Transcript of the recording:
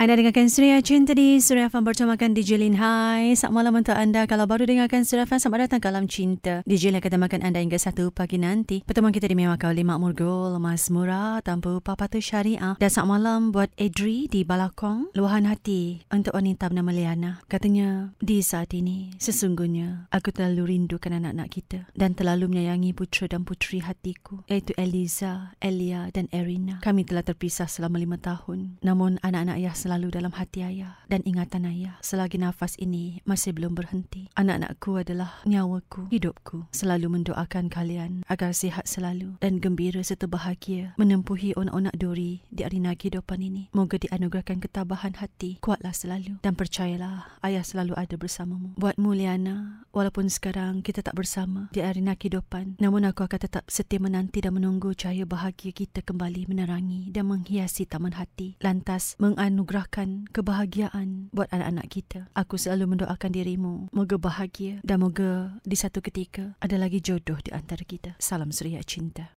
Anda dengarkan Suria Cinta di Suria Fan bersamakan DJ Lin Hai. Selamat malam untuk anda. Kalau baru dengarkan Suria Fan, selamat datang ke Alam Cinta. DJ Lin akan temakan anda hingga satu pagi nanti. Pertemuan kita dimewakan oleh Makmur Gold, Mas Murah, tanpa papatu syariah. Dan selamat malam buat Adri di Balakong. Luahan hati untuk wanita bernama Liana. Katanya, di saat ini, sesungguhnya aku terlalu rindukan anak-anak kita. Dan terlalu menyayangi putera dan puteri hatiku. Iaitu Eliza, Elia dan Erina. Kami telah terpisah selama lima tahun. Namun anak-anak ayah selalu dalam hati ayah dan ingatan ayah selagi nafas ini masih belum berhenti. Anak-anakku adalah nyawaku, hidupku. Selalu mendoakan kalian agar sihat selalu dan gembira serta bahagia menempuhi onak-onak duri di arena kehidupan ini. Moga dianugerahkan ketabahan hati, kuatlah selalu dan percayalah ayah selalu ada bersamamu. Buat Mulyana, walaupun sekarang kita tak bersama di arena kehidupan, namun aku akan tetap setia menanti dan menunggu cahaya bahagia kita kembali menerangi dan menghiasi taman hati. Lantas menganugerahkan anugerahkan kebahagiaan buat anak-anak kita. Aku selalu mendoakan dirimu. Moga bahagia dan moga di satu ketika ada lagi jodoh di antara kita. Salam suria cinta.